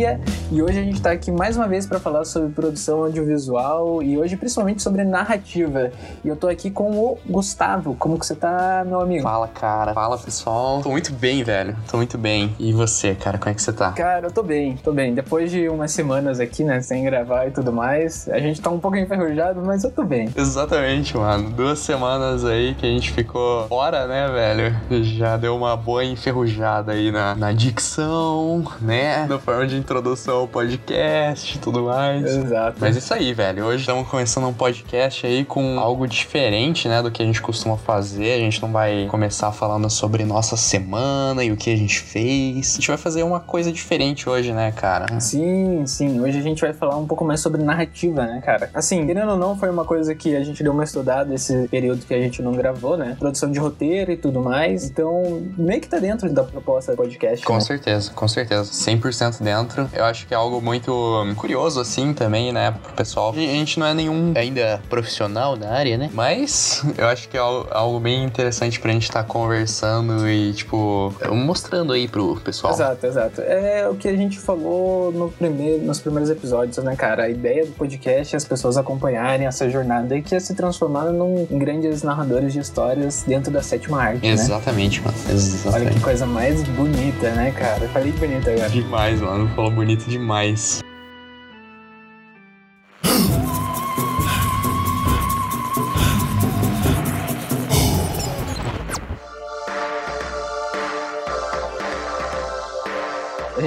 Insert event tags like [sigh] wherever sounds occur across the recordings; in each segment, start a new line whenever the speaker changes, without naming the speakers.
Luzia. E hoje a gente está aqui mais uma vez para falar sobre produção audiovisual e hoje principalmente sobre narrativa. E eu tô aqui com o Gustavo. Como que você tá, meu amigo?
Fala, cara. Fala, pessoal. Tô muito bem, velho. Tô muito bem. E você, cara, como é que você tá?
Cara, eu tô bem, tô bem. Depois de umas semanas aqui, né, sem gravar e tudo mais, a gente tá um pouco enferrujado, mas eu tô bem.
Exatamente, mano. Duas semanas aí que a gente ficou fora, né, velho? Já deu uma boa enferrujada aí na, na dicção, né? Na forma de introdução ao podcast e tudo mais.
Exato.
Mas isso aí, velho. Hoje estamos começando um podcast aí com algo diferente, né, do que a gente costuma fazer. A gente não vai começar falando sobre nossa semana e o que a gente fez. A gente vai fazer uma coisa diferente hoje, né, cara?
Sim, sim. Hoje a gente vai falar um pouco mais sobre narrativa, né, cara? Assim, querendo ou não, foi uma coisa que a gente deu uma estudada esse período que a gente não gravou, né? Produção de roteiro e tudo mais. Então, meio que tá dentro da proposta do podcast.
Com
né?
certeza, com certeza. 100% dentro. Eu acho que é algo muito curioso, assim, também, né, pro pessoal. A gente não é nenhum ainda profissional da área, né? Mas eu acho que é al- algo bem interessante pra gente estar conversando e, tipo, mostrando aí pro pessoal.
Exato, exato. É o que a gente falou no primeiro, nos primeiros episódios, né, cara? A ideia do podcast é as pessoas acompanharem essa jornada e que é se transformar num, em grandes narradores de histórias dentro da sétima arte, né?
Exatamente, mano.
Olha
Exatamente.
que coisa mais bonita, né, cara? Eu falei bonita agora.
Demais, mano. Falou bonito demais.
A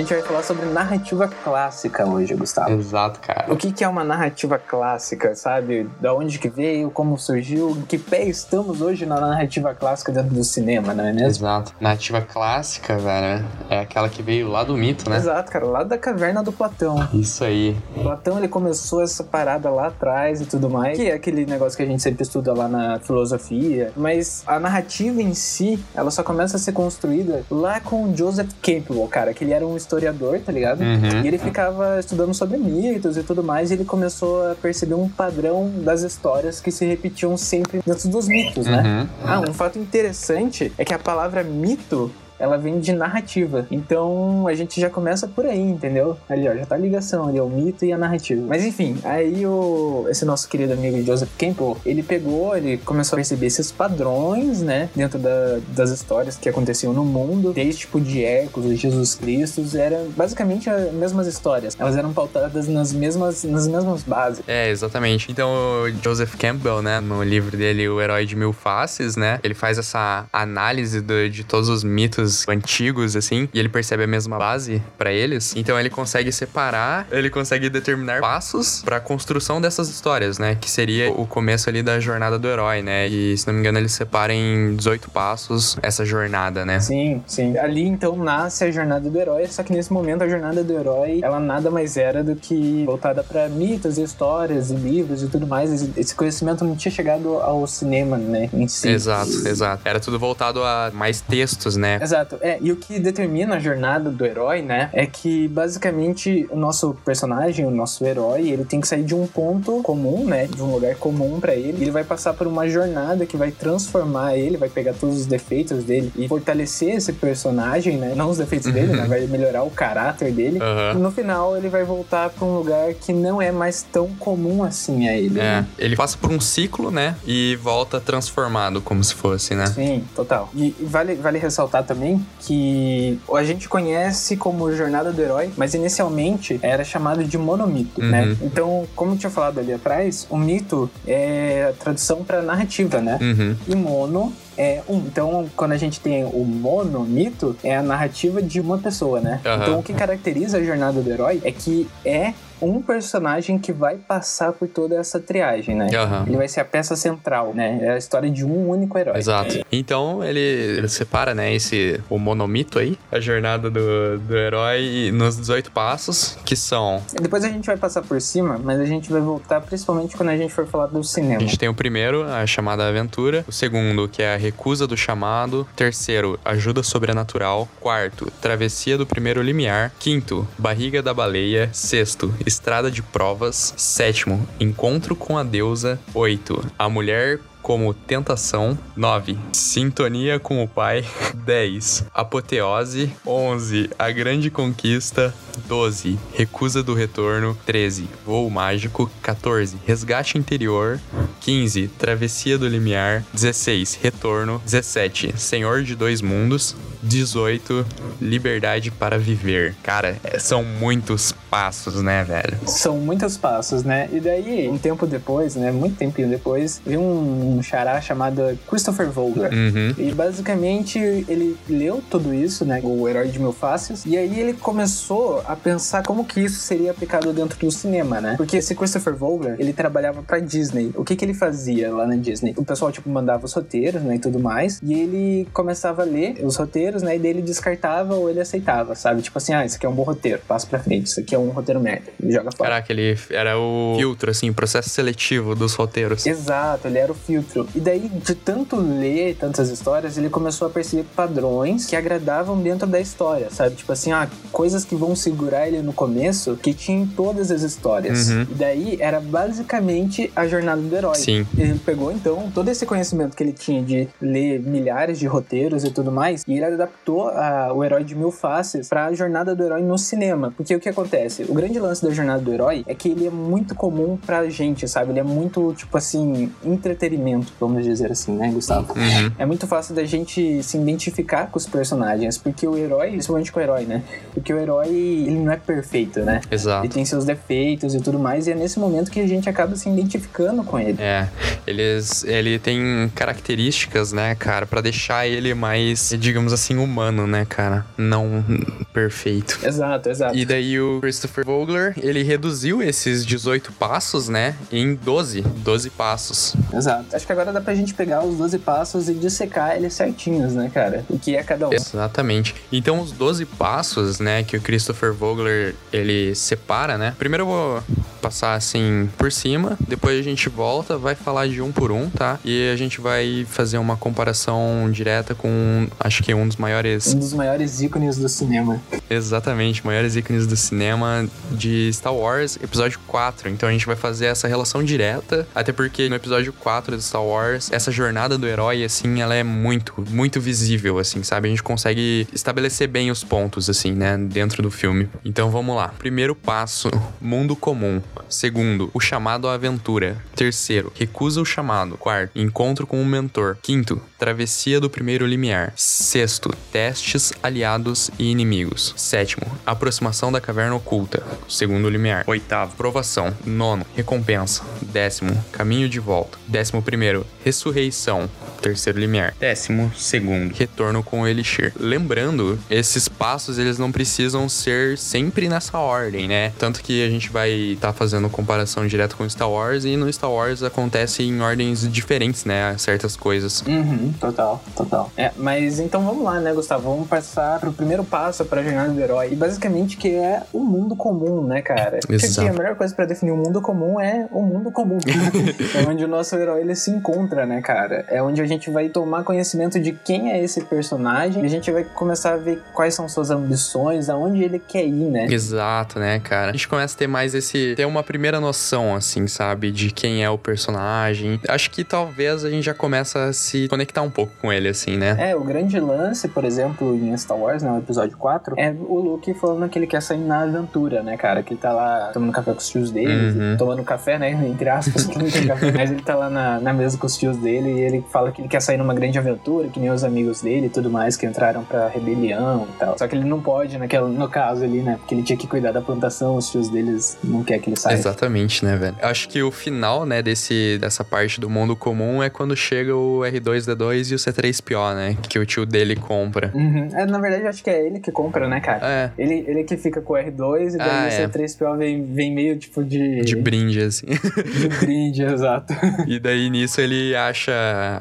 gente vai falar sobre narrativa clássica hoje, Gustavo.
Exato, cara.
O que, que é uma narrativa clássica, sabe? Da onde que veio, como surgiu, em que pé estamos hoje na narrativa clássica dentro do cinema, não é mesmo?
Exato. Narrativa clássica, velho, é aquela que veio lá do mito, né?
Exato, cara, lá da caverna do Platão.
Isso aí.
Platão ele começou essa parada lá atrás e tudo mais, que é aquele negócio que a gente sempre estuda lá na filosofia, mas a narrativa em si, ela só começa a ser construída lá com o Joseph Campbell, cara, que ele era um historiador, tá ligado?
Uhum.
E ele ficava estudando sobre mitos e tudo mais, e ele começou a perceber um padrão das histórias que se repetiam sempre dentro dos mitos, né?
Uhum.
Ah, um fato interessante é que a palavra mito ela vem de narrativa. Então a gente já começa por aí, entendeu? Ali, ó, já tá a ligação ali, o mito e a narrativa. Mas enfim, aí o esse nosso querido amigo Joseph Campbell, ele pegou, ele começou a perceber esses padrões, né, dentro da- das histórias que aconteciam no mundo, desde tipo de Hércules, Jesus Cristo, eram basicamente as mesmas histórias. Elas eram pautadas nas mesmas nas mesmas bases.
É, exatamente. Então, o Joseph Campbell, né, no livro dele, O Herói de Mil Faces, né, ele faz essa análise do- de todos os mitos antigos, assim, e ele percebe a mesma base pra eles. Então, ele consegue separar, ele consegue determinar passos pra construção dessas histórias, né, que seria o começo ali da jornada do herói, né, e se não me engano, ele separa em 18 passos essa jornada, né.
Sim, sim. Ali então nasce a jornada do herói, só que nesse momento a jornada do herói, ela nada mais era do que voltada pra mitos, histórias e livros e tudo mais. Esse- Esse conhecimento não tinha chegado ao cinema, né, em si.
Exato, exato. Era tudo voltado a mais textos, né?
Exato. É, e o que determina a jornada do herói, né, é que basicamente o nosso personagem, o nosso herói, ele tem que sair de um ponto comum, né, de um lugar comum pra ele, ele vai passar por uma jornada que vai transformar ele, vai pegar todos os defeitos dele e fortalecer esse personagem, né, não os defeitos dele, né, vai melhorar o caráter dele.
Aham.
E no final ele vai voltar pra um lugar que não é mais tão comum assim a ele.
É,
né?
ele passa por um ciclo, né? E volta transformado, como se fosse, né?
Sim, total. E vale, vale ressaltar também que a gente conhece como Jornada do Herói, mas inicialmente era chamado de monomito,
Uhum.
né? Então, como eu tinha falado ali atrás, o mito é a tradução para narrativa, né?
Uhum.
E mono é um. Então, quando a gente tem o monomito, é a narrativa de uma pessoa, né?
Aham.
Então, o que caracteriza a jornada do herói é que é um personagem que vai passar por toda essa triagem, né?
Aham.
Ele vai ser a peça central, né? É a história de um único herói.
Exato. Então ele, ele separa, né, esse o monomito aí, a jornada do, do herói nos 18 passos, que são.
Depois a gente vai passar por cima, mas a gente vai voltar principalmente quando a gente for falar do
A
cinema.
gente tem o primeiro, a chamada aventura. O segundo, que é a recusa do chamado. Terceiro, ajuda sobrenatural. Quarto, travessia do primeiro limiar. Quinto, barriga da baleia. Sexto, estrada de provas. Sétimo, encontro com a deusa. Oito, a mulher como tentação. 9. Sintonia com o pai. [laughs] 10. Apoteose. 11. A grande conquista. 12. Recusa do retorno. 13. Voo mágico. 14. Resgate interior. 15. Travessia do limiar. 16. Retorno. 17. Senhor de dois mundos. 18. Liberdade para viver. Cara, é, são muitos passos, né, velho?
São muitos passos, né? E daí, um tempo depois, né? Muito tempinho depois, um, um xará chamado Christopher Vogler.
Uhum.
E basicamente ele leu tudo isso, né? O Herói de Mil Faces. E aí ele começou a pensar como que isso seria aplicado dentro do cinema, né? Porque esse Christopher Vogler, ele trabalhava pra Disney. O que que ele fazia lá na Disney? O pessoal, tipo, mandava os roteiros, né? E tudo mais. E ele começava a ler os roteiros, né? E daí ele descartava ou ele aceitava, sabe? Tipo assim, ah, isso aqui é um bom roteiro, passa pra frente. Isso aqui é um roteiro merda. Ele joga fora.
Caraca, ele era o filtro, assim, o processo seletivo dos roteiros.
Exato, ele era o filtro. E daí, de tanto ler tantas histórias, ele começou a perceber padrões que agradavam dentro da história, sabe? Tipo assim, ah, coisas que vão segurar ele no começo, que tinha em todas as histórias.
Uhum.
E daí, era basicamente a jornada do herói.
Sim.
Ele pegou, então, todo esse conhecimento que ele tinha de ler milhares de roteiros e tudo mais, e ele adaptou a- o Herói de Mil Faces pra jornada do herói no cinema. Porque o que acontece? O grande lance da jornada do herói é que ele é muito comum pra gente, sabe? Ele é muito, tipo assim, entretenimento, vamos dizer assim, né, Gustavo?
Uhum.
É muito fácil da gente se identificar com os personagens, porque o herói, principalmente com o herói, né? Porque o herói, ele não é perfeito, né?
Exato.
Ele tem seus defeitos e tudo mais, e é nesse momento que a gente acaba se identificando com ele.
É, eles, ele tem características, né, cara, pra deixar ele mais, digamos assim, humano, né, cara, não perfeito.
Exato, exato.
E daí o Christopher Vogler, ele reduziu esses 18 passos, né, em 12, 12 passos.
Exato. Acho que agora dá pra gente pegar os 12 passos e dissecar eles certinhos, né, cara? O que é cada um.
Exatamente. Então os 12 passos, né, que o Christopher Vogler, ele separa, né? Primeiro eu vou passar assim por cima, depois a gente volta, vai falar de um por um, tá? E a gente vai fazer uma comparação direta com, acho que um dos maiores
Um dos maiores ícones do cinema.
Exatamente, maiores ícones do cinema de Star Wars, episódio 4. Então a gente vai fazer essa relação direta, até porque no episódio 4 de Star Wars, essa jornada do herói, assim, ela é muito, muito visível, assim, sabe? A gente consegue estabelecer bem os pontos, assim, né, dentro do filme. Então vamos lá. Primeiro passo, mundo comum. Segundo, o chamado à aventura. Terceiro, recusa o chamado. Quarto, encontro com o mentor. Quinto, travessia do primeiro limiar. Sexto, testes, aliados e inimigos. Sétimo, aproximação da caverna oculta. Segundo limiar. Oitavo, provação. Nono, recompensa. Décimo, caminho de volta. Décimo primeiro, ressurreição. Terceiro limiar. Décimo segundo, retorno com o Elixir. Lembrando, esses passos eles não precisam ser sempre nessa ordem, né? Tanto que a gente vai estar fazendo comparação direto com Star Wars e no Star Wars acontece em ordens diferentes, né? Certas coisas.
Uhum, total, total. É, mas então vamos lá, né, Gustavo? Vamos passar pro primeiro passo pra jornada do herói. E basicamente que é o mundo comum, né, cara? Porque
Exato.
aqui a melhor coisa pra definir o mundo comum é o mundo comum. [laughs] é onde o nosso herói ele se encontra, né, cara? É onde a gente vai tomar conhecimento de quem é esse personagem e a gente vai começar a ver quais são suas ambições, aonde ele quer ir, né?
Exato, né, cara? A gente começa a ter mais esse. ter uma primeira noção, assim, sabe? De quem é o personagem. Acho que talvez a gente já começa a se conectar um pouco com ele, assim, né?
É, o grande lance, por exemplo, em Star Wars, né, no episódio 4, é o Luke falando que ele quer sair na aventura, né, cara? Que ele tá lá tomando café com os tios dele,
Uhum.
tomando café, né, entre aspas, que não tem café, mas ele tá lá na, na mesa com os tios dele e ele fala que ele quer sair numa grande aventura, que nem os amigos dele e tudo mais, que entraram pra rebelião e tal. Só que ele não pode, naquela, no caso ali, né, porque ele tinha que cuidar da plantação, os tios deles não quer que ele saia.
Exatamente, né, velho? Acho que o final, né, desse, dessa parte do mundo comum é quando chega o R2D2 e o C3PO, né? Que o tio dele compra.
Uhum. É, na verdade, eu acho que é ele que compra, né, cara?
É,
Ele, ele que fica com o R2 e daí
Ah,
o
é.
C3PO vem, vem meio tipo de.
de brinde, assim.
de brinde, [laughs] exato.
E daí nisso ele acha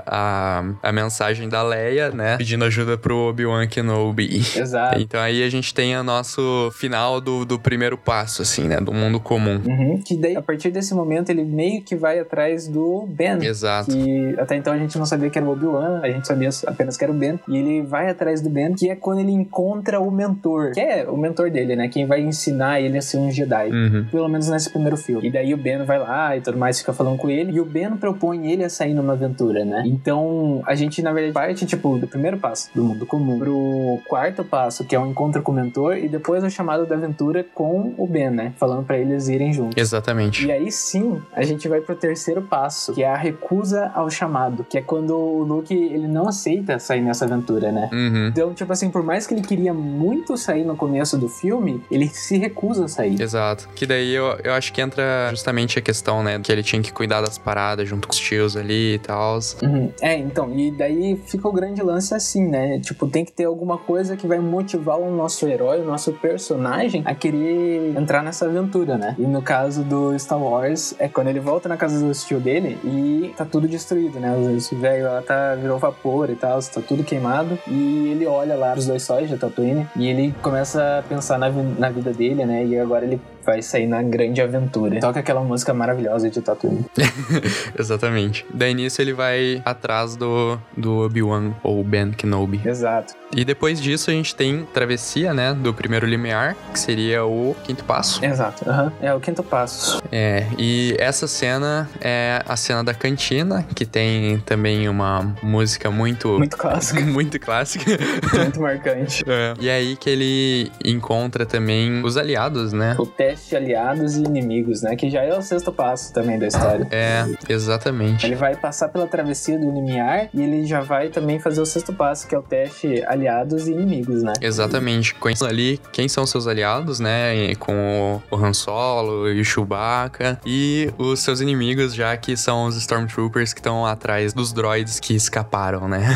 a, a mensagem da Leia, né? Pedindo ajuda pro Obi-Wan Kenobi.
Exato.
Então aí a gente tem o nosso final do, do primeiro passo, assim, né? Do mundo comum.
Uhum. Que daí, a partir desse momento, ele meio que que vai atrás do Ben.
Exato.
Que até então a gente não sabia que era o Obi-Wan, a gente sabia apenas que era o Ben. E ele vai atrás do Ben, que é quando ele encontra o mentor, que é o mentor dele, né? Quem vai ensinar ele a ser um Jedi.
Uhum.
Pelo menos nesse primeiro filme. E daí o Ben vai lá e tudo mais, fica falando com ele. E o Ben propõe ele a sair numa aventura, né? Então a gente, na verdade, parte, tipo, do primeiro passo do mundo comum pro quarto passo, que é o encontro com o mentor, e depois o chamado da aventura com o Ben, né? Falando para eles irem juntos.
Exatamente.
E aí sim, a gente vai pro terceiro passo, que é a recusa ao chamado, que é quando o Luke ele não aceita sair nessa aventura, né?
Uhum.
Então, tipo assim, por mais que ele queria muito sair no começo do filme, ele se recusa a sair.
Exato. Que daí eu, eu acho que entra justamente a questão, né? Que ele tinha que cuidar das paradas junto com os tios ali e tal.
Uhum. É, então, e daí fica o grande lance assim, né? Tipo, tem que ter alguma coisa que vai motivar o nosso herói, o nosso personagem a querer entrar nessa aventura, né? E no caso do Star Wars, é quando ele volta na casa do tio dele e tá tudo destruído, né? Esse velho lá tá, virou vapor e tal, tá tudo queimado. E ele olha lá os dois sóis de Tatooine e ele começa a pensar na, na vida dele, né? E agora ele vai sair na grande aventura. Toca aquela música maravilhosa de Tatooine. [laughs]
Exatamente. Daí nisso ele vai atrás do, do Obi-Wan, ou Ben Kenobi.
Exato.
E depois disso a gente tem travessia, né? Do primeiro limiar, que seria o quinto passo.
Exato. aham. É o quinto passo.
É, e essa cena é a cena da cantina, que tem também uma música muito.
Muito clássico. [laughs]
muito clássica.
muito marcante. [laughs]
É. E aí que ele encontra também os aliados, né?
O teste aliados e inimigos, né? Que já é o sexto passo também da história.
É, exatamente.
Ele vai passar pela travessia do limiar e ele já vai também fazer o sexto passo, que é o teste aliados e inimigos, né?
Exatamente. Conhecendo ali quem são seus aliados, né? Com o Han Solo e o Chewbacca. E os seus inimigos, já que são os Stormtroopers que estão atrás dos droids que escaparam, né? [laughs]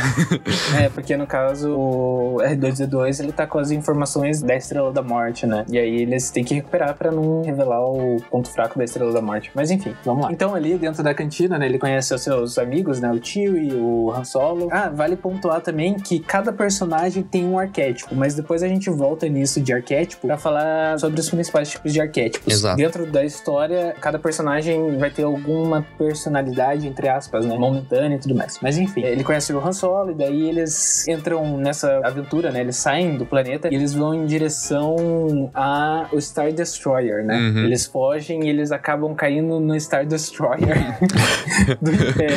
É, porque no caso o R2D2 ele tá com as informações da Estrela da Morte, né? E aí eles têm que recuperar pra não revelar o ponto fraco da Estrela da Morte. Mas enfim, vamos lá. Então ali dentro da cantina, né, ele conhece os seus amigos, né, o Tio e o Han Solo. Ah, vale pontuar também que cada personagem tem um arquétipo, mas depois a gente volta nisso de arquétipo pra falar sobre os principais tipos de arquétipos.
Exato.
Dentro da história, cada personagem vai ter alguma personalidade, entre aspas, né, momentânea e tudo mais. Mas enfim, ele conhece o Han Solo e daí eles entram nessa aventura, né? Eles saem do planeta e eles vão em direção ao Star Destroyer, né?
Uhum.
Eles fogem e eles acabam caindo no Star Destroyer [laughs] do Império.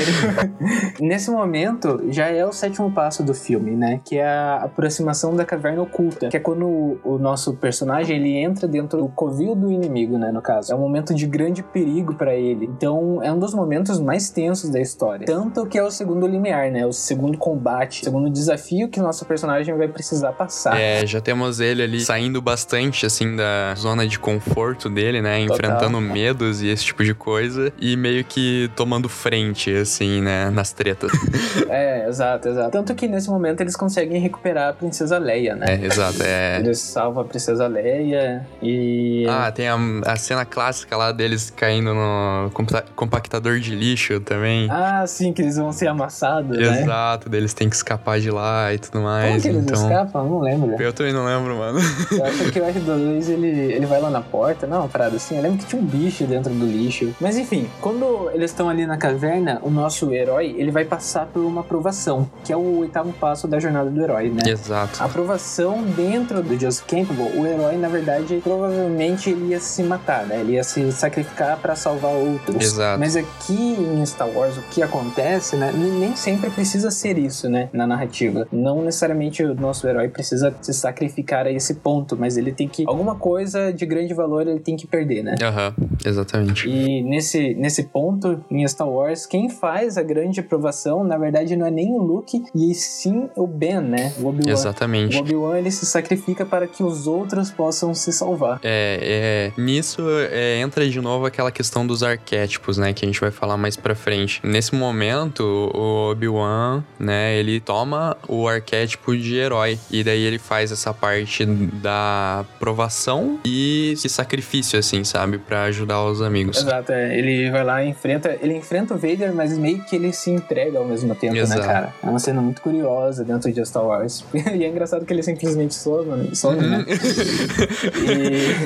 [laughs] Nesse momento, já é o sétimo passo do filme, né? Que é a aproximação da caverna oculta. Que é quando o, o nosso personagem ele entra dentro do covil do inimigo, né? No caso. É um momento de grande perigo pra ele. Então, é um dos momentos mais tensos da história. Tanto que é o segundo limiar, né? O segundo combate, o segundo desafio que nosso personagem vai precisar passar.
É, já temos ele ali saindo bastante, assim, da zona de conforto dele, né?
Total.
Enfrentando medos e esse tipo de coisa. E meio que tomando frente, assim, né? Nas tretas. [laughs]
É, exato, exato. Tanto que nesse momento eles conseguem recuperar a Princesa Leia, né?
é, exato. É.
Eles salvam a Princesa Leia e.
Ah, tem a, a cena clássica lá deles caindo no compa- compactador de lixo também.
Ah, sim, que eles vão ser amassados, né?
Exato, deles têm que escapar de lá e tudo
Como
mais.
que eles
então.
escapam? Não lembro.
Eu também não lembro, mano.
Eu acho que o R2 ele, ele vai lá na porta, não, uma parada assim. Eu lembro que tinha um bicho dentro do lixo. Mas enfim, quando eles estão ali na caverna, o nosso herói ele vai passar por uma aprovação, que é o oitavo passo da jornada do herói, né?
Exato.
A aprovação dentro do Joseph Campbell, o herói, na verdade, provavelmente ele ia se matar, né? Ele ia se sacrificar pra salvar outros.
Exato.
Mas aqui em Star Wars, o que acontece, né? Nem sempre precisa ser isso, né? Na narrativa. Não necessariamente o nosso herói precisa se sacrificar a esse ponto, mas ele tem que. Alguma coisa de grande valor ele tem que perder, né?
Aham, exatamente.
E nesse, nesse ponto, em Star Wars, quem faz a grande aprovação, na verdade, não é nem o Luke, e sim o Ben, né? O Obi-Wan.
Exatamente.
O Obi-Wan ele se sacrifica para que os outros possam se salvar.
É, é, nisso é, entra de novo aquela questão dos arquétipos, né? Que a gente vai falar mais pra frente. Nesse momento, o Obi-Wan, né? Ele toma o arquétipo de herói. E daí ele faz essa parte da provação e de sacrifício, assim, sabe? Pra ajudar os amigos.
Exato, é. ele vai lá e enfrenta. Ele enfrenta o Vader, mas meio que ele se entrega ao mesmo tempo,
Exato.
né, cara? É uma cena muito curiosa dentro de Star Wars. [laughs] e é engraçado que ele simplesmente some, some né?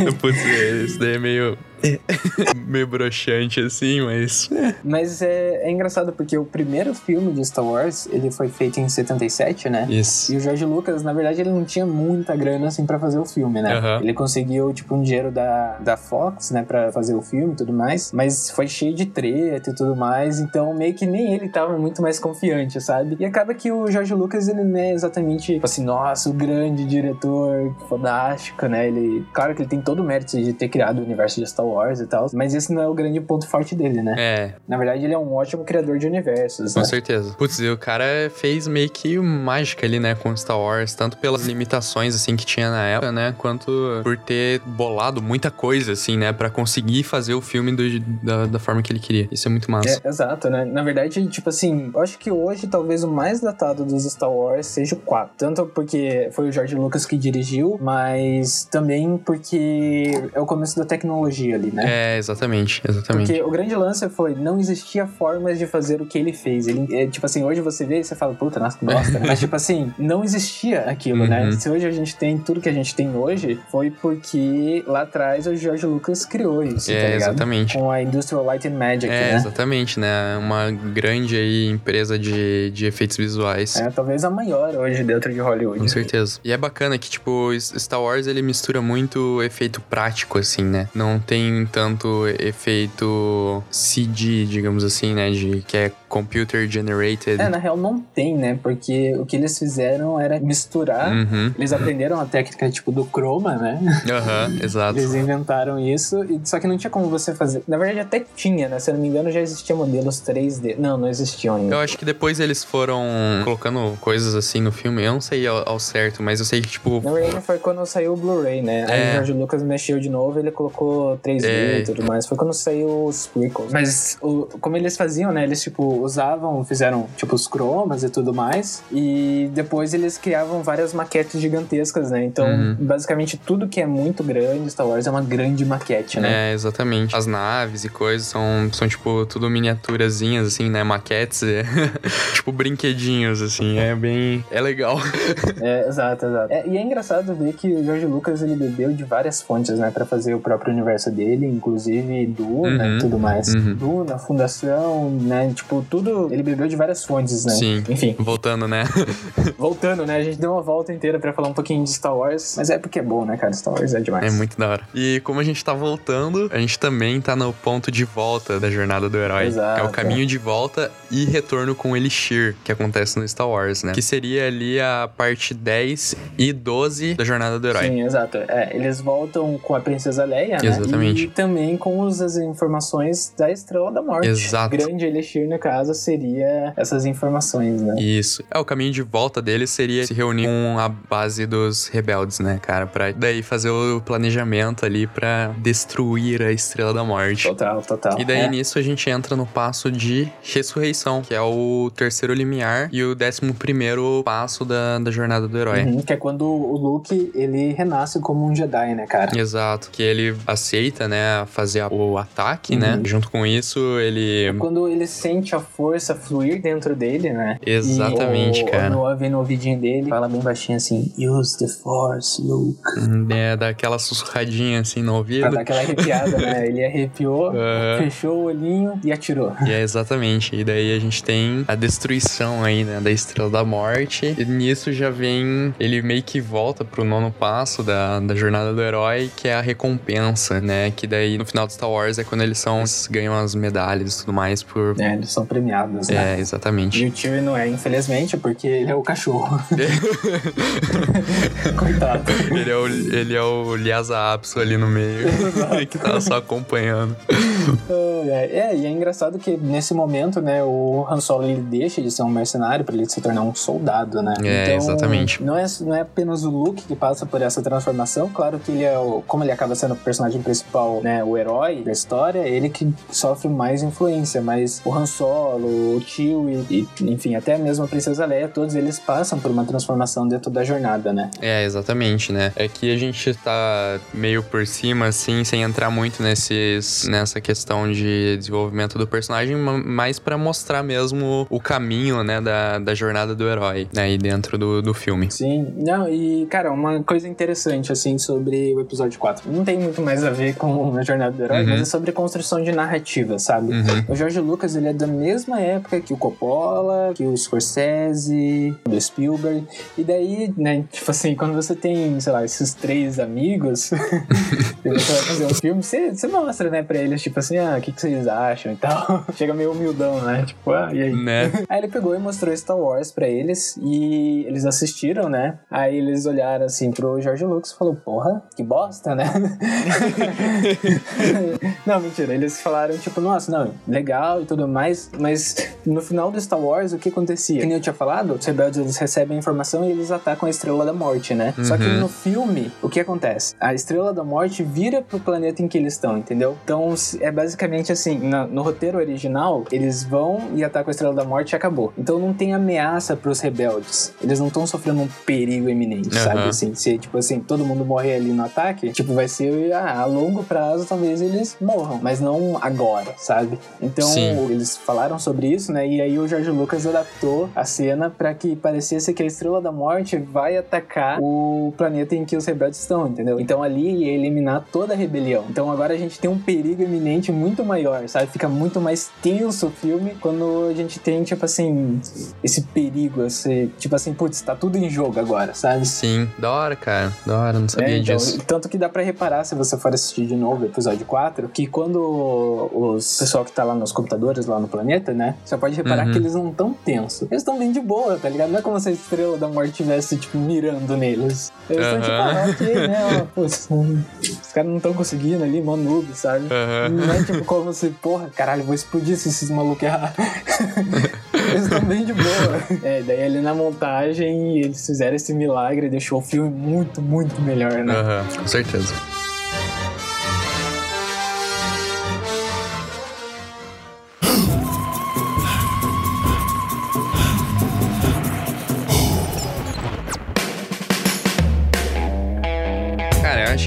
E- [laughs]
Putz, isso daí é meio, [laughs] Meio broxante assim, mas.
Mas é, é engraçado porque o primeiro filme de Star Wars, ele foi feito em 77, né?
Isso.
E o George Lucas, na verdade, ele não tinha muita grana assim pra fazer o filme, né?
Aham.
Ele conseguiu, tipo, um dinheiro da, da Fox, né, pra fazer o filme e tudo mais, mas foi cheio de treta e tudo mais, então meio que nem ele tava muito mais confiante, sabe? E acaba que o George Lucas, ele não é exatamente, tipo assim, nossa, o grande diretor, fodástico, né? Ele, claro que ele tem todo o mérito de ter criado o universo de Star Wars e tal, mas esse não é o grande ponto forte dele, né?
É,
Na verdade, ele é um ótimo criador de universos,
com
né?
certeza. Putz, e o cara fez meio que mágica ali, né, com Star Wars, tanto pelas limitações, assim, que tinha na época, né, quanto por ter bolado muita coisa, assim, né, pra conseguir fazer o filme do- da, da forma que ele queria. Isso é muito massa.
É, exato, né? Na verdade, tipo assim, eu acho que hoje talvez o mais datado dos Star Wars seja o 4. Tanto porque foi o George Lucas que dirigiu, mas também porque é o começo da tecnologia ali, né?
É, exatamente, exatamente.
Porque o grande lance foi, não existia formas de fazer o que ele fez. Ele, é, tipo assim, hoje você vê e você fala, puta, nossa, que bosta. [laughs] Mas, tipo assim, não existia aquilo, né?
Uhum.
Se hoje a gente tem tudo que a gente tem hoje, foi porque lá atrás o George Lucas criou isso,
É,
tá ligado?
exatamente.
Com a Industrial Light and Magic,
É,
né?
exatamente, né? Uma grande aí empresa de, de efeitos visuais.
É, talvez a maior hoje dentro de Hollywood.
Com certeza. E é bacana que, tipo, Star Wars ele mistura muito efeito prático, assim, né? Não tem tanto efeito CG, digamos assim, né? De que é computer generated.
É, na real não tem, né? Porque o que eles fizeram era misturar.
Uhum.
Eles aprenderam a técnica, tipo, do chroma, né?
Aham, [laughs] exato.
Eles inventaram isso, e só que não tinha como você fazer. Na verdade, até tinha, né? Se eu não me engano, já existia modelos 3D. Não, não existiam ainda.
Eu acho que depois eles foram colocando coisas assim no filme. Eu não sei ao, ao certo, mas eu sei que, tipo.
Na verdade, foi quando saiu o Blu-ray, né? Aí
É.
o George Lucas mexeu de novo, ele colocou 3D
É.
e tudo mais. Foi quando saiu os prequels. Mas o- como eles faziam, né? Eles, tipo, usavam, fizeram, tipo, os cromas e tudo mais. E depois eles criavam várias maquetes gigantescas, né? Então,
Uhum.
basicamente, tudo que é muito grande, Star Wars, é uma grande maquete, né?
É, exatamente. As naves e coisas são, são tipo, tudo miniaturazinhas, assim, né? Maquetes. é. [laughs] tipo, brinquedinhos, assim. É bem. É legal.
É, exato, exato. É, e é engraçado ver que o George Lucas ele bebeu de várias fontes, né, Pra fazer o próprio universo dele, inclusive Duna
Uhum,
e tudo mais.
uhum.
Duna, Fundação, né? Tipo, tudo ele bebeu de várias fontes, né?
Sim.
Enfim,
Voltando, né? [laughs]
voltando, né? A gente deu uma volta inteira pra falar um pouquinho de Star Wars, mas é porque é bom, né, cara? Star Wars é demais.
É muito da hora. E como a gente tá voltando, a gente também tá no ponto de volta da jornada do herói.
Exato.
É o caminho de volta e retorno com o Elixir, que acontece no Star Wars, né? Que seria ali a parte 10 e 12 da jornada do herói.
Sim, exato. É, eles voltam com a Princesa Leia, né?
Exatamente.
E também com os- as informações da Estrela da Morte.
Exato.
Grande Elixir, no caso, seria essas informações, né?
Isso. É, o caminho de volta dele seria se reunir com a base dos rebeldes, né, cara? Pra daí fazer o planejamento ali pra destruir a Estrela da Morte.
Total, total.
E daí
É.
nisso a gente entra no passo de ressurreição, que é o terceiro limiar e o décimo primeiro passo da, da jornada do herói.
Uhum, que é quando o Luke, ele renasce como um Jedi, né, cara?
Exato, que ele aceita, né, fazer a- o ataque, né?
Uhum.
Junto com isso, ele.
Quando ele sente a força fluir dentro dele, né?
Exatamente,
e o,
cara.
O Noah vem no ouvidinho dele, fala bem baixinho assim, use the force, Luke.
É, dá aquela sussurradinha assim no
Pra
ouvido.
dar aquela arrepiada, né? Ele arrepiou, [laughs]
Aham.
fechou o olhinho e atirou.
E é exatamente. E daí a gente tem a destruição aí, né? Da Estrela da Morte. E nisso já vem. Ele meio que volta pro nono passo da, da jornada do herói, que é a recompensa, né? Que daí no final do Star Wars é quando eles são. Eles ganham as medalhas e tudo mais por.
É, eles são premiados, né?
É, exatamente.
E o Tyrion não é, infelizmente, porque ele é o cachorro. [laughs] Coitado.
ele, é o, ele é o Lhasa Apso ali no meio, [laughs] que tá só acompanhando.
É, é, e é engraçado que nesse momento, né, o Han Solo ele deixa de ser um mercenário pra ele se tornar um soldado, né?
É, exatamente.
Não é, não é apenas o Luke que passa por essa transformação, claro que ele é o, como ele acaba sendo o personagem principal, né, o herói da história, ele que sofre mais influência, mas o Han Solo, Solo, o tio e, e, enfim, até mesmo a Princesa Leia, todos eles passam por uma transformação dentro da jornada, né?
É, exatamente, né? É que a gente tá meio por cima, assim, sem entrar muito nesses, nessa questão de desenvolvimento do personagem, mais para mostrar mesmo o caminho, né, da, da jornada do herói, né, aí dentro do, do filme.
Sim, não, e, cara, uma coisa interessante, assim, sobre o episódio 4. Não tem muito mais a ver com a jornada do herói, uhum. mas é sobre construção de narrativa, sabe? Uhum. O George Lucas, ele é da mesma época que o Coppola, que o Scorsese, do Spielberg, e daí, né, tipo assim, quando você tem, sei lá, esses três amigos, [laughs] e você vai fazer um filme, você, você mostra, né, pra eles, tipo assim, ah, o que, que vocês acham e tal. [laughs] Chega meio humildão, né? Tipo, ah, e aí?
Né? [laughs]
Aí ele pegou e mostrou Star Wars pra eles e eles assistiram, né? Aí eles olharam assim pro George Lucas e falou, porra, que bosta, né? [laughs] não, mentira. Eles falaram, tipo, nossa, não, legal e tudo mais, mas no final do Star Wars, o que acontecia? Como eu tinha falado, os rebeldes eles recebem a informação e eles atacam a Estrela da Morte, né? Uhum. Só que uhum. no filme, o que acontece? A Estrela da Morte vira pro planeta em que eles estão, entendeu? Então é basicamente assim: no, no roteiro original, eles vão e atacam a Estrela da Morte e acabou. Então não tem ameaça pros rebeldes. Eles não estão sofrendo um perigo eminente, uhum. sabe? Assim, se tipo assim, todo mundo morrer ali no ataque, tipo, vai ser ah, a longo prazo, talvez eles morram, mas não agora, sabe? Então Sim. eles falaram sobre isso, né? E aí o George Lucas adaptou a cena para que parecesse que a Estrela da Morte vai atacar o planeta em que os rebeldes estão, entendeu? Então ali ia eliminar toda a rebelião. Então agora a gente tem um perigo iminente muito maior, sabe? Fica muito mais tenso o filme quando a gente tem, tipo assim, esse perigo, esse, tipo assim, putz, tá tudo em jogo agora, sabe?
Sim, da hora, cara. Da hora, não sabia é, então, disso.
Tanto que dá para reparar, se você for assistir de novo episódio 4, que quando os pessoal que tá lá nos computadores, lá no planeta, né? Você pode reparar uhum. que eles não tão tenso. Eles estão bem de boa, tá ligado? Não é como se a estrela da morte estivesse, tipo, mirando neles. Eles estão uhum. tipo, ah, ok, né? Pô, os caras não estão conseguindo ali, mó noob, sabe? Uhum. Não é tipo como se, porra, caralho, vou explodir se esses malucos errar. [laughs] eles estão bem de boa. É, daí ali na montagem eles fizeram esse milagre e deixou o filme muito, muito melhor, né?
Aham, com certeza.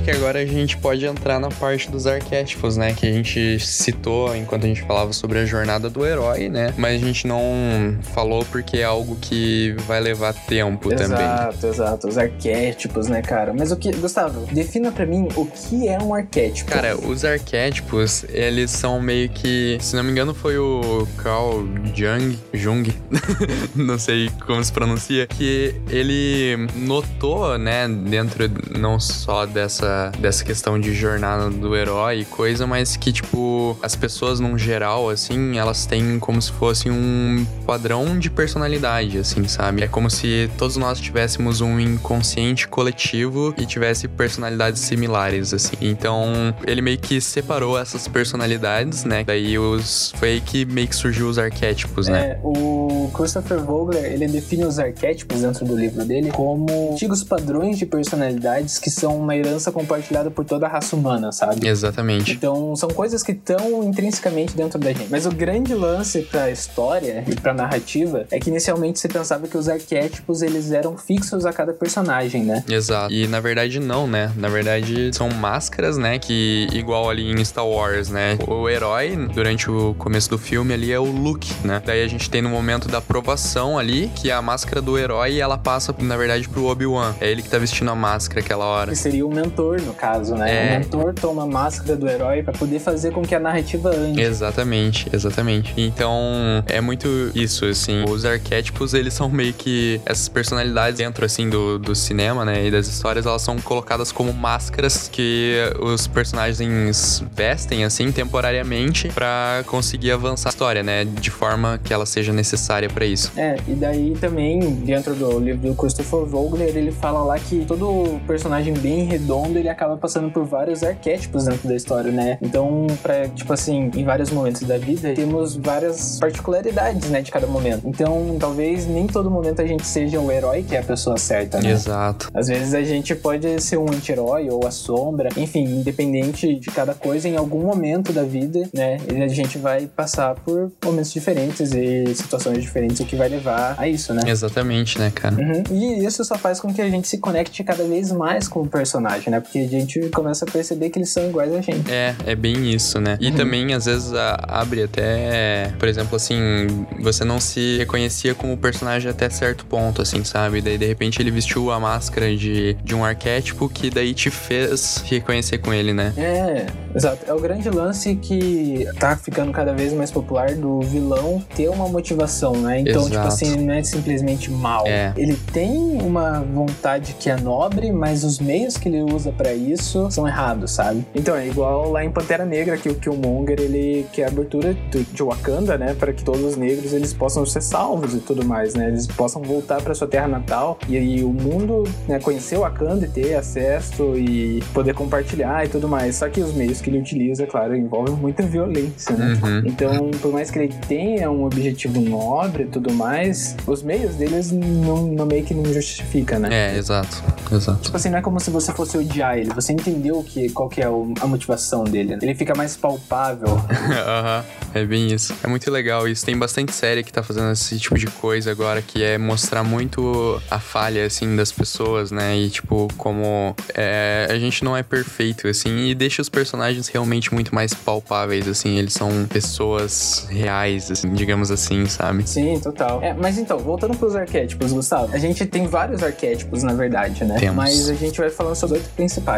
Que agora a gente pode entrar na parte dos arquétipos, né? Que a gente citou enquanto a gente falava sobre a jornada do herói, né? Mas a gente não falou porque é algo que vai levar tempo
exato,
também.
Exato, exato. Os arquétipos, né, cara? Mas o que. Gustavo, defina para mim o que é um arquétipo.
Cara, os arquétipos, eles são meio que. Se não me engano, foi o Carl Jung, Jung, [laughs] não sei como se pronuncia, que ele notou, né, dentro não só dessa dessa, questão de jornada do herói e coisa, mas que, tipo, as pessoas, num geral, assim, elas têm como se fosse um padrão de personalidade, assim, sabe? É como se todos nós tivéssemos um inconsciente coletivo e tivesse personalidades similares, assim. Então, ele meio que separou essas personalidades, né? Daí os. Foi aí que meio que surgiu os arquétipos, né?
É, o Christopher Vogler, ele define os arquétipos dentro do livro dele como antigos padrões de personalidades que são uma herança compartilhada por toda a raça humana, sabe?
Exatamente.
Então, são coisas que estão intrinsecamente dentro da gente. Mas o grande lance pra história e pra narrativa é que inicialmente se pensava que os arquétipos eles eram fixos a cada personagem, né?
Exato. E na verdade não, né? Na verdade são máscaras, né? Que igual ali em Star Wars, né? O herói, durante o começo do filme ali, é o Luke, né? Daí a gente tem no momento da aprovação ali, que a máscara do herói, ela passa, na verdade, pro Obi-Wan. É ele que tá vestindo a máscara aquela hora.
Que seria o mentor mentor, no caso, né? É. O mentor toma a máscara do herói para poder fazer com que a narrativa ande.
Exatamente, exatamente. Então, é muito isso, assim. Os arquétipos, eles são meio que essas personalidades dentro, assim, do, do cinema, né? E das histórias, elas são colocadas como máscaras que os personagens vestem, assim, temporariamente para conseguir avançar a história, né? De forma que ela seja necessária para isso.
É, e daí também, dentro do livro do Christopher Vogler, ele fala lá que todo personagem bem redondo ele acaba passando por vários arquétipos dentro da história, né? Então, pra, tipo assim, em vários momentos da vida, temos várias particularidades, né, de cada momento. Então, talvez nem todo momento a gente seja o herói que é a pessoa certa, né?
Exato.
Às vezes a gente pode ser um anti-herói ou a sombra, enfim, independente de cada coisa, em algum momento da vida, né, a gente vai passar por momentos diferentes e situações diferentes, o que vai levar a isso, né?
Exatamente, né, cara?
Uhum. E isso só faz com que a gente se conecte cada vez mais com o personagem, né? Porque gente começa a perceber que eles são iguais a gente.
É, é bem isso, né? E
Uhum.
também, às vezes, a- abre até, por exemplo, assim, você não se reconhecia como personagem até certo ponto, assim, sabe? Daí, de repente, ele vestiu a máscara de, de um arquétipo que daí te fez reconhecer com ele, né?
É, exato. É o grande lance que tá ficando cada vez mais popular do vilão ter uma motivação, né? Então, tipo
Exato.
assim, não é simplesmente mal.
É.
Ele tem uma vontade que é nobre, mas os meios que ele usa pra isso são errados, sabe? Então, é igual lá em Pantera Negra, que o Killmonger, ele quer a abertura de Wakanda, né? Para que todos os negros, eles possam ser salvos e tudo mais, né? Eles possam voltar pra sua terra natal e aí o mundo, né, conhecer Wakanda e ter acesso e poder compartilhar e tudo mais. Só que os meios que ele utiliza, claro, envolvem muita violência, né?
Uhum.
Então, por mais que ele tenha um objetivo nobre e tudo mais, os meios deles não, não meio que não justifica, né?
É, exato. Exato.
Tipo assim, não é como se você fosse odiar ele. Você entendeu que, qual que é a motivação dele. né? Ele fica mais palpável. [laughs]
Aham, é bem isso. É muito legal isso. Tem bastante série que tá fazendo esse tipo de coisa agora, que é mostrar muito a falha, assim, das pessoas, né? E, tipo, como é, a gente não é perfeito, assim, e deixa os personagens realmente muito mais palpáveis, assim. Eles são pessoas reais, assim, digamos assim, sabe?
Sim, total. É, mas então, voltando pros arquétipos, Gustavo. A gente tem vários arquétipos, na verdade, né?
Temos.
Mas a gente vai falando sobre oito principais.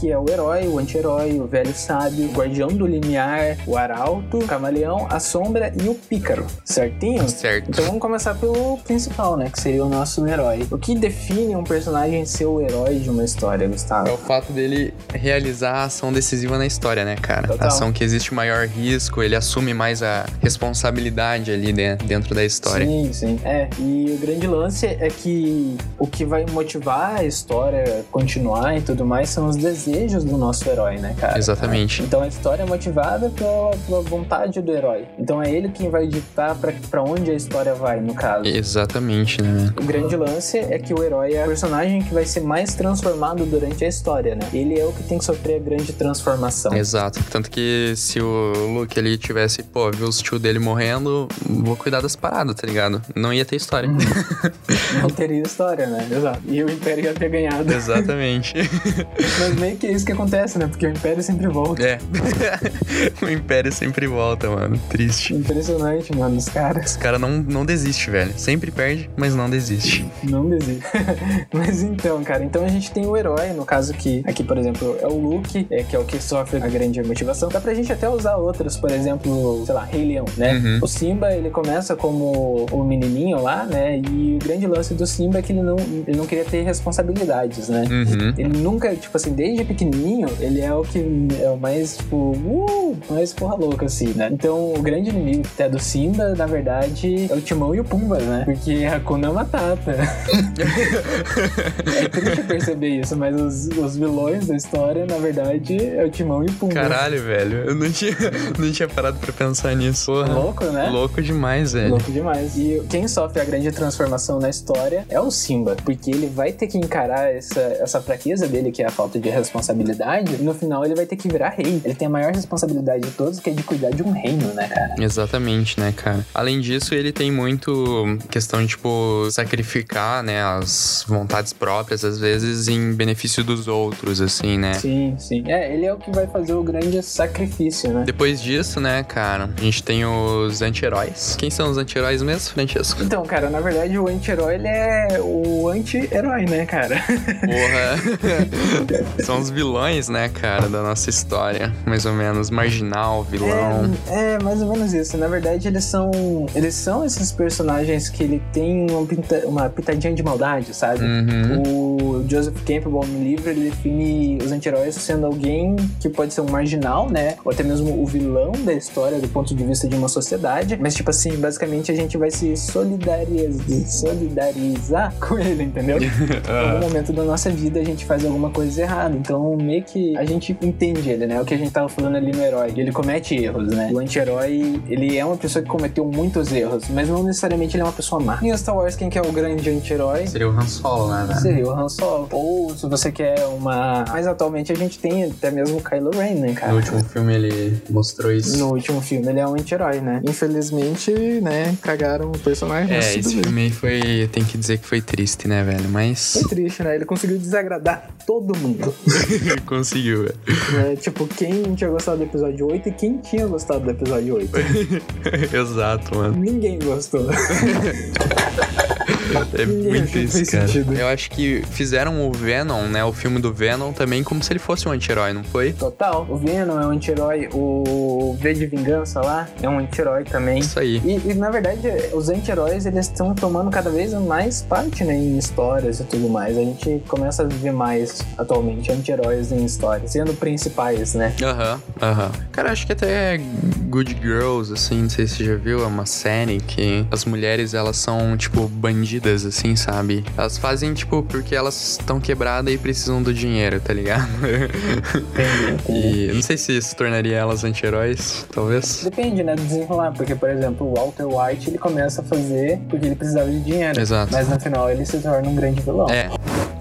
Que é o herói, o anti-herói, o velho sábio, o guardião do limiar, o arauto, o camaleão, a sombra e o pícaro. Certinho?
Certo.
Então vamos começar pelo principal, né? Que seria o nosso herói. O que define um personagem ser o herói de uma história,
É
Gustavo?
o fato dele realizar a ação decisiva na história, né, cara?
Total.
A ação que existe maior risco, ele assume mais a responsabilidade ali dentro da história.
Sim, sim. É, e o grande lance é que o que vai motivar a história continuar e tudo mais são os desejos do nosso herói, né, cara?
Exatamente.
Então a história é motivada pela, pela vontade do herói. Então é ele quem vai ditar pra, pra onde a história vai, no caso.
Exatamente, né?
O grande lance é que o herói é o personagem que vai ser mais transformado durante a história, né? Ele é o que tem que sofrer a grande transformação.
Exato. Tanto que se o Luke ele tivesse, pô, viu os tio dele morrendo, vou cuidar das paradas, tá ligado? Não ia ter história. [laughs]
Não teria história, né? Exato. E o Império ia ter ganhado.
Exatamente. [laughs]
Mas meio que é isso que acontece, né? Porque o Império sempre volta.
É. [laughs] o Império sempre volta, mano. Triste.
Impressionante, mano, os caras.
Os cara não, não desiste, velho. Sempre perde, mas não desiste.
Não desiste. [laughs] Mas então, cara, então a gente tem o herói, no caso que aqui, por exemplo, é o Luke, é, que é o que sofre a grande motivação. Dá pra gente até usar outros, por exemplo, sei lá, Rei Leão, né?
Uhum.
O Simba, ele começa como o menininho lá, né? E o grande lance do Simba é que ele não, ele não queria ter responsabilidades, né?
Uhum.
Ele nunca, tipo assim, desde pequenininho, ele é o que é o mais, tipo, uh, mais porra louca, assim, né? Então, o grande inimigo até do Simba, na verdade, é o Timão e o Pumba, né? Porque Hakuna Matata. [laughs] é triste perceber isso, mas os, os vilões da história, na verdade, é o Timão e o Pumba.
Caralho, velho. Eu não tinha, [laughs] não tinha parado pra pensar nisso. Porra.
Louco, né?
Louco demais, velho.
Louco demais. E quem sofre a grande transformação na história é o Simba, porque ele vai ter que encarar essa, essa fraqueza dele, que é a falta de responsabilidade, e no final ele vai ter que virar rei. Ele tem a maior responsabilidade de todos, que é de cuidar de um reino, né, cara?
Exatamente, né, cara? Além disso, ele tem muito questão de, tipo, sacrificar, né, as vontades próprias, às vezes, em benefício dos outros, assim, né?
Sim, sim. É, ele é o que vai fazer o grande sacrifício, né?
Depois disso, né, cara, a gente tem os anti-heróis. Quem são os anti-heróis mesmo, Francesco?
Então, cara, na verdade o anti-herói ele é o anti-herói, né, cara?
Porra. [laughs] são os vilões, né, cara, da nossa história. Mais ou menos. Marginal, vilão.
É, é, mais ou menos isso. Na verdade, eles são. Eles são esses personagens que ele tem uma, pinta- uma pitadinha de maldade, sabe?
Uhum.
O Joseph Campbell no livro ele define os anti-heróis sendo alguém que pode ser um marginal, né? Ou até mesmo o vilão da história do ponto de vista de uma sociedade. Mas, tipo assim, basicamente a gente vai se solidarizar, solidarizar [laughs] com ele, entendeu? [laughs] Em algum momento da nossa vida a gente faz alguma coisas erradas. Então, meio que a gente entende ele, né? O que a gente tava falando ali no herói. Ele comete erros, né? O anti-herói, ele é uma pessoa que cometeu muitos erros, mas não necessariamente ele é uma pessoa má. Em Star Wars, quem que é o grande anti-herói?
Seria o Han Solo, né?
Seria o Han Solo. Ou, se você quer uma... Mas atualmente a gente tem até mesmo o Kylo Ren, né, cara?
No último filme ele mostrou isso.
No último filme ele é um anti-herói, né? Infelizmente, né, cagaram o personagem.
É, esse filme aí foi. Tem que dizer que foi triste, né, velho? Mas.
Foi triste, né? Ele conseguiu desagradar todo mundo. [laughs]
Conseguiu, velho.
né? Tipo, quem tinha gostado do episódio 8 e quem tinha gostado do episódio 8. [laughs]
Exato, mano.
Ninguém gostou. [laughs]
É muito isso, cara.
sentido.
Eu acho que fizeram o Venom, né? O filme do Venom também como se ele fosse um anti-herói, não foi?
Total. O Venom é um anti-herói. O V de Vingança lá é um anti-herói também.
Isso aí.
E, e, na verdade, os anti-heróis eles estão tomando cada vez mais parte né, em histórias e tudo mais. A gente começa a ver mais atualmente anti-heróis em histórias, sendo principais, né?
Aham, aham. Cara, acho que até Good Girls, assim, não sei se você já viu, é uma série que as mulheres, elas são, tipo, bandidas, assim, sabe? Elas fazem, tipo, porque elas estão quebradas e precisam do dinheiro, tá ligado? [laughs] E não sei se isso tornaria elas anti-heróis, talvez.
Depende, né, do desenrolar, porque, por exemplo, o Walter White, ele começa a fazer porque ele precisava de dinheiro.
Exato.
Mas no final ele se torna um grande vilão.
É,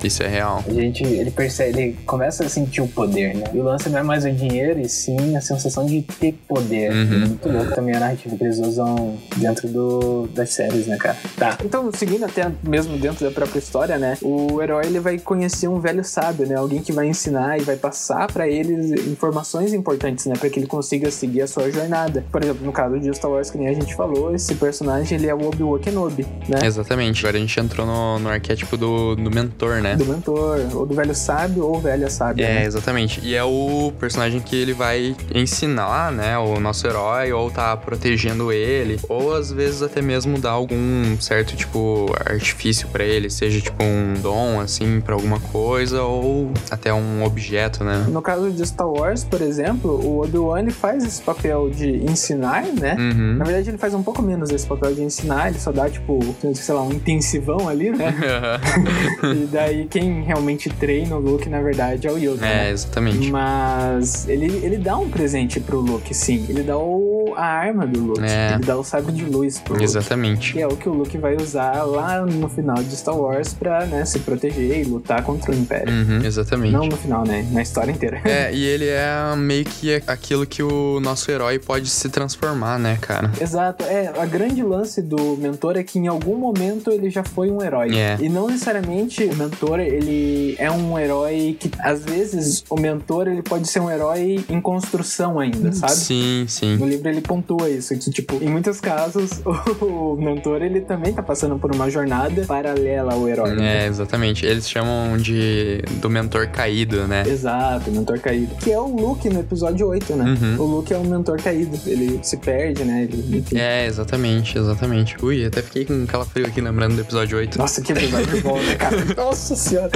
isso é real.
A gente, ele percebe, ele começa a sentir o poder, né? E o lance não é mais o dinheiro, e sim a sensação de ter poder.
Uhum.
É muito louco também a narrativa que eles usam dentro do, das séries, né, cara? Tá. Então, seguindo até mesmo dentro da própria história, né? O herói, ele vai conhecer um velho sábio, né? Alguém que vai ensinar e vai passar pra ele informações importantes, né? Pra que ele consiga seguir a sua jornada. Por exemplo, no caso de Star Wars, que nem a gente falou, esse personagem, ele é o Obi-Wan Kenobi, né?
Exatamente. Agora a gente entrou no, no arquétipo do, do mentor, né?
Do mentor, ou do velho sábio, ou velha sábia.
É,
né?
exatamente. E é o personagem que ele vai ensinar, né, o nosso herói, ou tá protegendo ele, ou às vezes até mesmo dar algum certo, tipo, artifício pra ele, seja tipo um dom, assim, pra alguma coisa, ou até um objeto, né?
No caso de Star Wars, por exemplo, o Obi-Wan ele faz esse papel de ensinar, né?
Uhum.
Na verdade, ele faz um pouco menos esse papel de ensinar, ele só dá, tipo, sei lá, um intensivão ali, né? [laughs] e daí quem realmente treina o Luke, na verdade, é o Yoda.
é,
né?
exatamente.
Mas ele, ele dá um presente pro Luke, sim. Ele dá o, a arma do Luke.
É.
Ele dá o sabre de luz pro Luke.
Exatamente.
Que é o que o Luke vai usar lá no final de Star Wars pra, né, se proteger e lutar contra o Império.
Uhum, exatamente.
Não no final, né? Na história inteira.
É, e ele é meio que aquilo que o nosso herói pode se transformar, né, cara?
Exato, é, a grande lance do mentor é que em algum momento ele já foi um herói.
É.
E não necessariamente o mentor, ele é um herói que, às vezes, o mentor, ele pode ser um herói em construção ainda, sabe?
Sim, sim.
No livro ele pontua isso, que, tipo, em muitos casos, [laughs] o mentor, ele também tá passando por uma jornada paralela ao herói. né?
É, exatamente. Eles chamam de do mentor caído, né?
Exato, mentor caído. Que é o Luke no episódio 8, né?
Uhum.
O Luke é um mentor caído. Ele se perde, né? Ele, enfim.
É, exatamente, exatamente. Ui, até fiquei com calafrio aqui lembrando do episódio 8.
Nossa, que episódio bom, né, cara? [laughs] Nossa senhora.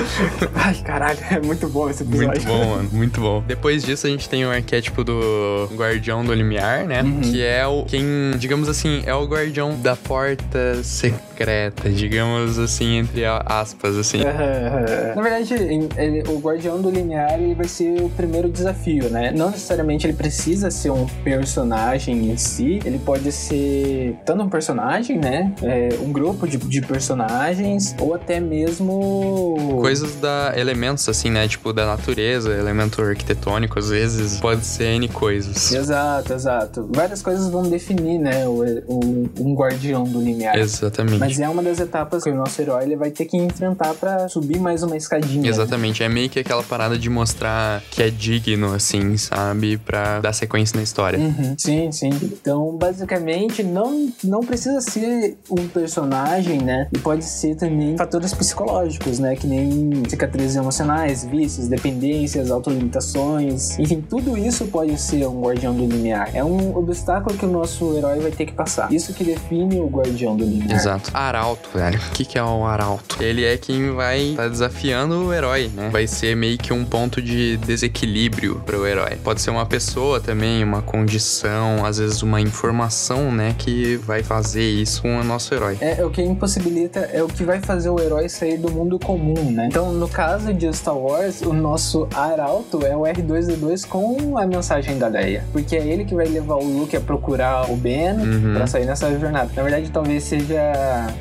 Ai, caralho, é muito bom esse episódio.
Muito bom, mano, muito bom. Depois disso, a gente tem o arquétipo do Guardião do Limiar, né?
Uhum.
Que é o quem, digamos assim, é o guardião da porta secreta, digamos assim, entre aspas, assim.
Na verdade, em- ele- o Guardião do Linear ele vai ser o primeiro desafio, né? Não necessariamente ele precisa ser um personagem em si, ele pode ser tanto um personagem, né? É, um grupo de, de personagens, ou até mesmo.
Coisas da elementos, assim, né? Tipo, da natureza, elemento arquitetônico, às vezes, pode ser N coisas.
Exato, exato. Várias coisas vão definir, né? O, o- um guardião do limiar.
Exatamente.
Mas é uma das etapas que o nosso herói ele vai ter que enfrentar pra subir mais uma escadinha. né?
Exatamente, é meio que aquela parada de mostrar que é digno, assim, sabe? Pra dar sequência na história.
Uhum, sim, sim. Então, basicamente, não, não precisa ser um personagem, né? E pode ser também fatores psicológicos, né? Que nem cicatrizes emocionais, vícios, dependências, autolimitações. Enfim, tudo isso pode ser um guardião do limiar. É um obstáculo que o nosso herói vai ter que passar. Isso que define o guardião do limiar.
Exato. Arauto, velho. O que, que é o Arauto? Ele é quem vai estar tá desafiando o herói, né? Vai ser meio que um ponto de desequilíbrio para o herói. Pode ser uma pessoa também, uma condição, às vezes uma informação, né, que vai fazer isso com o nosso herói.
É, é o que impossibilita, é o que vai fazer o herói sair do mundo comum, né? Então, no caso de Star Wars, o nosso Arauto é o R2D2 com a mensagem da Leia, porque é ele que vai levar o Luke a procurar o Ben uhum. para sair nessa jornada. Na verdade, talvez seja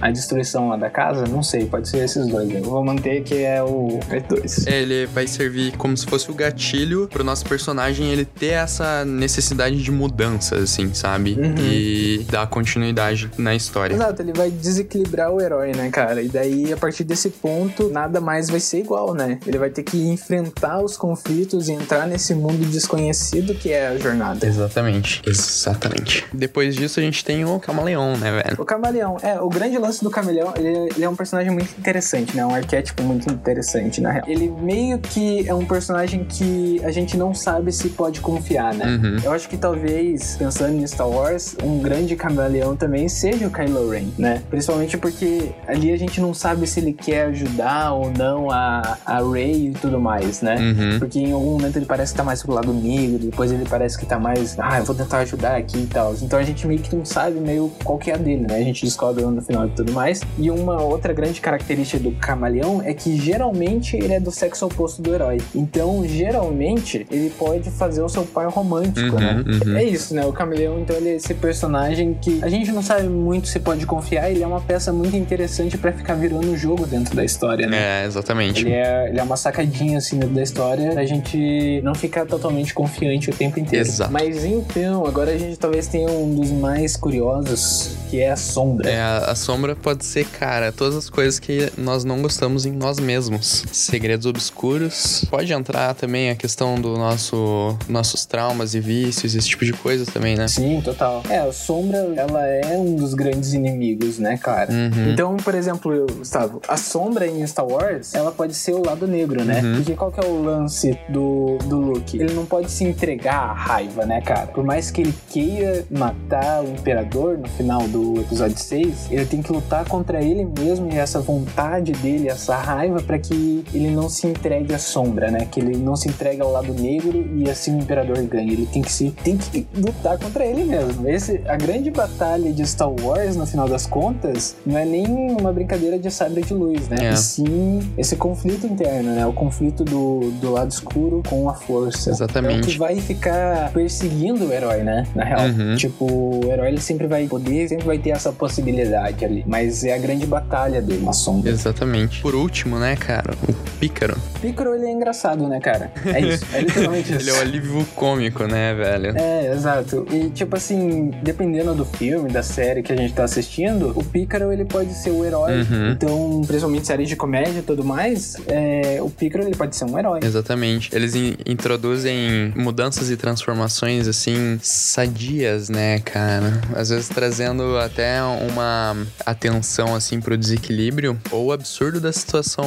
a destruição lá da casa, não sei, pode ser esses dois. Eu vou manter que é o R2.
É, ele vai servir como se fosse o gatilho pro nosso personagem ele ter essa necessidade de mudança, assim, sabe? Uhum. E dar continuidade na história.
Exato, ele vai desequilibrar o herói, né, cara? E daí, a partir desse ponto, nada mais vai ser igual, né? Ele vai ter que enfrentar os conflitos e entrar nesse mundo desconhecido que é a jornada.
Exatamente. Exatamente. Depois disso, a gente tem o Camaleão, né, velho?
O Camaleão, é, o grande lance do Camaleão, ele, ele é um personagem muito interessante, né? Um arquétipo muito interessante, na real. Ele meio que é um personagem que a gente não sabe se pode confiar, né? Uhum. Eu acho que talvez, pensando em Star Wars, um grande camaleão também seja o Kylo Ren, né? Principalmente porque ali a gente não sabe se ele quer ajudar ou não a, a Rey e tudo mais, né? Uhum. Porque em algum momento ele parece que tá mais pro lado negro, depois ele parece que tá mais, ah, eu vou tentar ajudar aqui e tal. Então a gente meio que não sabe meio qual que é a dele, né? A gente descobre no final e tudo mais. E uma outra grande característica do camaleão é que geralmente ele é do sexo oposto do herói. Então, geralmente, ele pode fazer o seu par romântico, uhum, né? Uhum. É isso, né? O camaleão, então, ele é esse personagem que a gente não sabe muito se pode confiar, ele é uma peça muito interessante para ficar virando o jogo dentro da história, né?
É, exatamente.
Ele é, ele é uma sacadinha, assim, da história, a gente não ficar totalmente confiante o tempo inteiro.
Exato.
Mas então, agora a gente talvez tenha um dos mais curiosos, que é a sombra.
É, a, a sombra pode ser, cara, todas as coisas que nós não gostamos em nós mesmos. Segredos obscuros. Pode entrar também a questão do nosso nossos traumas e vícios, esse tipo de coisa também, né?
Sim, total. É, a sombra, ela é um dos grandes inimigos, né, cara? Uhum. Então, por exemplo, Gustavo, a sombra em Star Wars, ela pode ser o lado negro, né? Uhum. Porque qual que é o lance do, do Luke? Ele não pode se entregar à raiva, né, cara? Por mais que ele queira matar o Imperador no final do episódio 6, ele tem que lutar contra ele mesmo e essa vontade dele, essa raiva, para que ele não se entregue à sombra, né? Que ele não se entregue ao lado negro e assim o Imperador ganhe. Ele tem que se tem que lutar contra ele mesmo. Esse, a grande batalha de Star Wars, no final das contas, não é nem uma brincadeira de sabre de luz, né? É. E sim esse conflito interno, né? O conflito do, do lado escuro com a força.
Exatamente. É o
que vai ficar perseguindo o herói, né? Na real. Uhum. Tipo, o herói ele sempre vai poder, sempre vai ter essa possibilidade ali. Mas é a grande batalha dele, a sombra.
Exatamente. Por último, né, cara? O Pícaro.
Pícaro, ele é engraçado, né, cara? É [laughs] isso. É literalmente isso.
ele é o alívio cômico, né, velho?
É, exato. E, tipo assim, dependendo do filme, da série que a gente tá assistindo, o Pícaro, ele pode ser o herói. Uhum. Então, principalmente séries de comédia e tudo mais, é, o Pícaro, ele pode ser um herói.
Exatamente. Eles in introduzem mudanças e transformações, assim, sadias, né, cara? Às vezes trazendo até uma atenção, assim, pro desequilíbrio ou absurdo da situação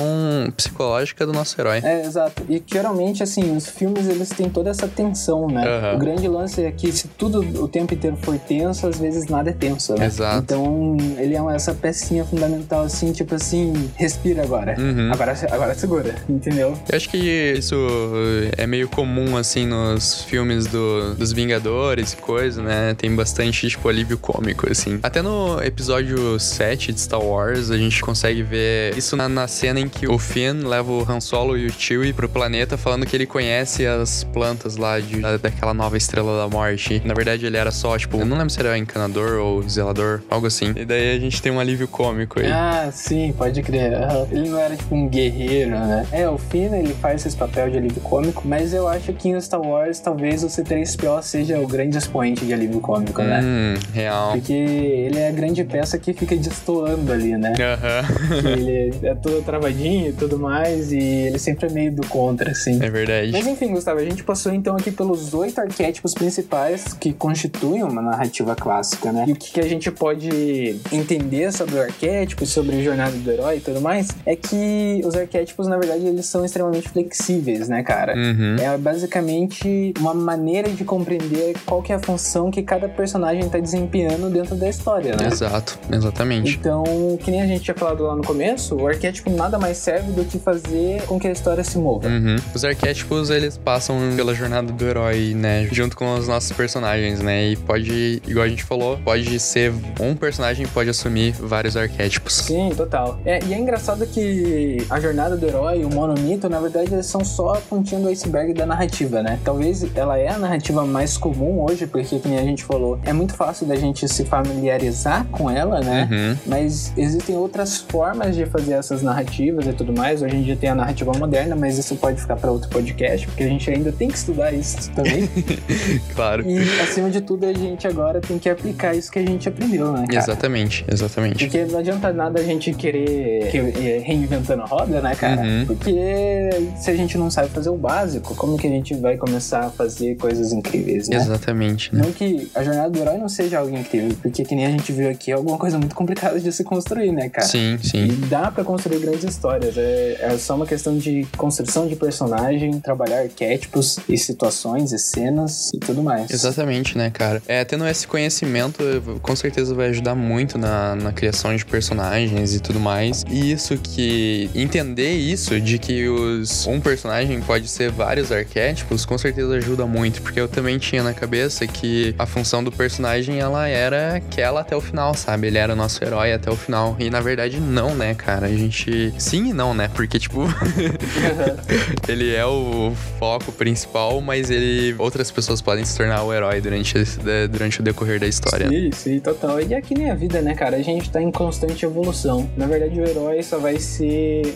psicológica do nosso herói.
É, exato. E geralmente, assim, os filmes, eles têm toda essa tensão, né? Uhum. O grande lance é que se tudo o tempo inteiro for tenso, às vezes nada é tenso, né?
Exato.
Então, ele é essa pecinha fundamental, assim, tipo assim, respira agora. Uhum. Agora, agora segura, entendeu?
Eu acho que isso é meio comum, assim, nos filmes do, dos Vingadores e coisa, né? Tem bastante, tipo, alívio cômico, assim. Até no episódio 7 de Star Wars, a gente consegue ver isso na, na cena em que o Finn leva o Han Solo e o Chewie pro planeta falando que ele conhece as plantas lá de, da, daquela nova estrela da morte. Na verdade, ele era só, tipo, eu não lembro se era encanador ou zelador, algo assim. E daí a gente tem um alívio cômico aí.
Ah, sim, pode crer. Ele não era, tipo, um guerreiro, né? É, o Finn, ele faz esse papel de alívio cômico, mas eu acho que em Star Wars, talvez o C3PO seja o grande expoente de alívio cômico, né?
Hum, real.
Porque ele é a grande peça que fica destoando ali, né?
Aham.
Que ele é todo travadinho e tudo mais, e ele sempre é meio do contra, assim.
É verdade.
Mas enfim, Gustavo, a gente passou então aqui pelos oito arquétipos principais que constituem uma narrativa clássica, né? E o que, que a gente pode entender sobre o arquétipo, sobre a jornada do herói e tudo mais, é que os arquétipos, na verdade, eles são extremamente flexíveis, né, cara?
Uhum.
É basicamente uma maneira de compreender qual que é a função que cada personagem tá desempenhando dentro da história, né?
Exato, exatamente.
Então, que nem a gente tinha falado lá no começo, o arquétipo nada mais serve do que fazer com que a história se mova.
Uhum. Os arquétipos, eles passam pela jornada do herói, né? Junto com os nossos personagens, né? E pode, igual a gente falou, pode ser um personagem pode assumir vários arquétipos.
Sim, total. É, e é engraçado que a jornada do herói, o monomito, na verdade, eles são só a pontinha do iceberg da narrativa, né? Talvez ela é a narrativa mais comum hoje, porque, como a gente falou, é muito fácil da gente se familiarizar com ela, né?
Uhum.
Mas existem outras formas de fazer essas narrativas e tudo mais. Hoje em dia tem a narrativa moderna, mas isso pode ficar para outro podcast, porque a gente ainda tem que estudar isso também. [laughs]
Claro.
e, acima de tudo, a gente agora tem que aplicar isso que a gente aprendeu, né, cara?
Exatamente, exatamente.
Porque não adianta nada a gente querer que- eh, reinventando a roda, né, cara?
Uhum.
Porque se a gente não sabe fazer o básico, como que a gente vai começar a fazer coisas incríveis, né?
Exatamente, né?
Não que a jornada do herói não seja algo incrível, porque que nem a gente viu aqui, é alguma coisa muito complicada de se construir, né, cara?
Sim,
E
sim.
dá pra construir grandes histórias. É, é só uma questão de construção de personagem, trabalhar arquétipos e situações e cenas e tudo mais.
Exatamente, né, cara? É, tendo esse conhecimento, com certeza vai ajudar muito na, na criação de personagens e tudo mais. E isso que. Entender isso, de que os, um personagem pode ser vários arquétipos, com certeza ajuda muito. Porque eu também tinha na cabeça que a função do personagem, ela era aquela até o final, sabe? Ele era o nosso herói até o final. E na verdade, não, né, cara? A gente. Sim e não, né? Porque, tipo. [laughs] ele é o foco principal, mas ele outras pessoas podem se tornar o herói durante, esse- durante o decorrer da história.
Sim, sim, total. E é que nem a vida, né, cara? A gente tá em constante evolução. Na verdade, o herói só vai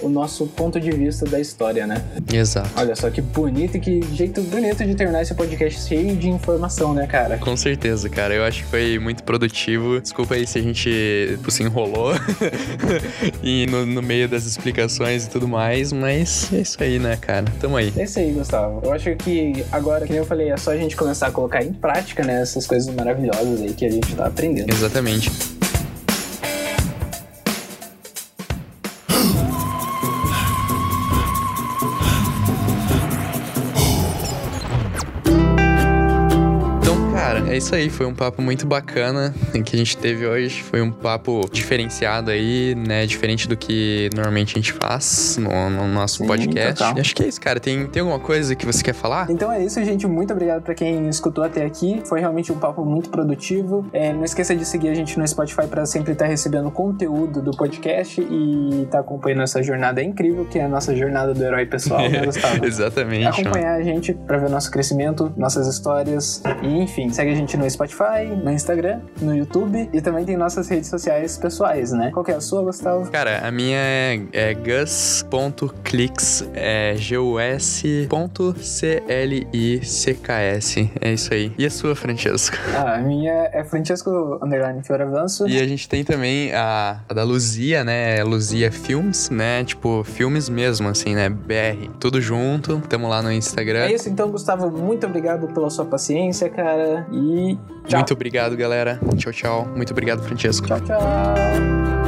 o nosso ponto de vista da história, né?
Exato.
Olha só que bonito e que jeito bonito de terminar esse podcast cheio de informação, né, cara?
Com certeza, cara. Eu acho que foi muito produtivo. Desculpa aí se a gente tipo, se enrolou [laughs] e no, no meio das explicações e tudo mais, mas é isso aí, né, cara? Tamo aí.
É isso aí, Gustavo. Eu acho que agora, que nem eu falei, é só a gente começar a colocar em prática, né, essas coisas maravilhosas aí que a gente tá aprendendo.
Exatamente. É isso aí. Foi um papo muito bacana que a gente teve hoje. Foi um papo diferenciado aí, né? Diferente do que normalmente a gente faz no, no nosso
Sim,
podcast.
total.
Acho que é isso, cara. Tem, tem alguma coisa que você quer falar?
Então é isso, gente. Muito obrigado pra quem escutou até aqui. Foi realmente um papo muito produtivo. É, não esqueça de seguir a gente no Spotify pra sempre estar recebendo conteúdo do podcast e estar acompanhando essa jornada incrível, que é a nossa jornada do herói pessoal, né, [laughs] Gustavo?
Exatamente. mano.
acompanhar a gente pra ver nosso crescimento, nossas histórias e enfim, segue a gente no Spotify, no Instagram, no YouTube e também tem nossas redes sociais pessoais, né? Qual que é a sua, Gustavo?
Cara, a minha é, é gus.clicks, é G-U-S.C-L-I-C-K-S. É isso aí. E a sua, Francesco?
Ah, a minha é Francesco Underline Fioravanço.
E a gente tem também a, a da Luzia, né? Luzia Filmes, né? Tipo, filmes mesmo, assim, né? BR. Tudo junto. Tamo lá no Instagram.
É isso então, Gustavo. Muito obrigado pela sua paciência, cara. E tchau.
Muito obrigado, galera. Tchau, tchau. Muito obrigado, Francesco.
Tchau, tchau.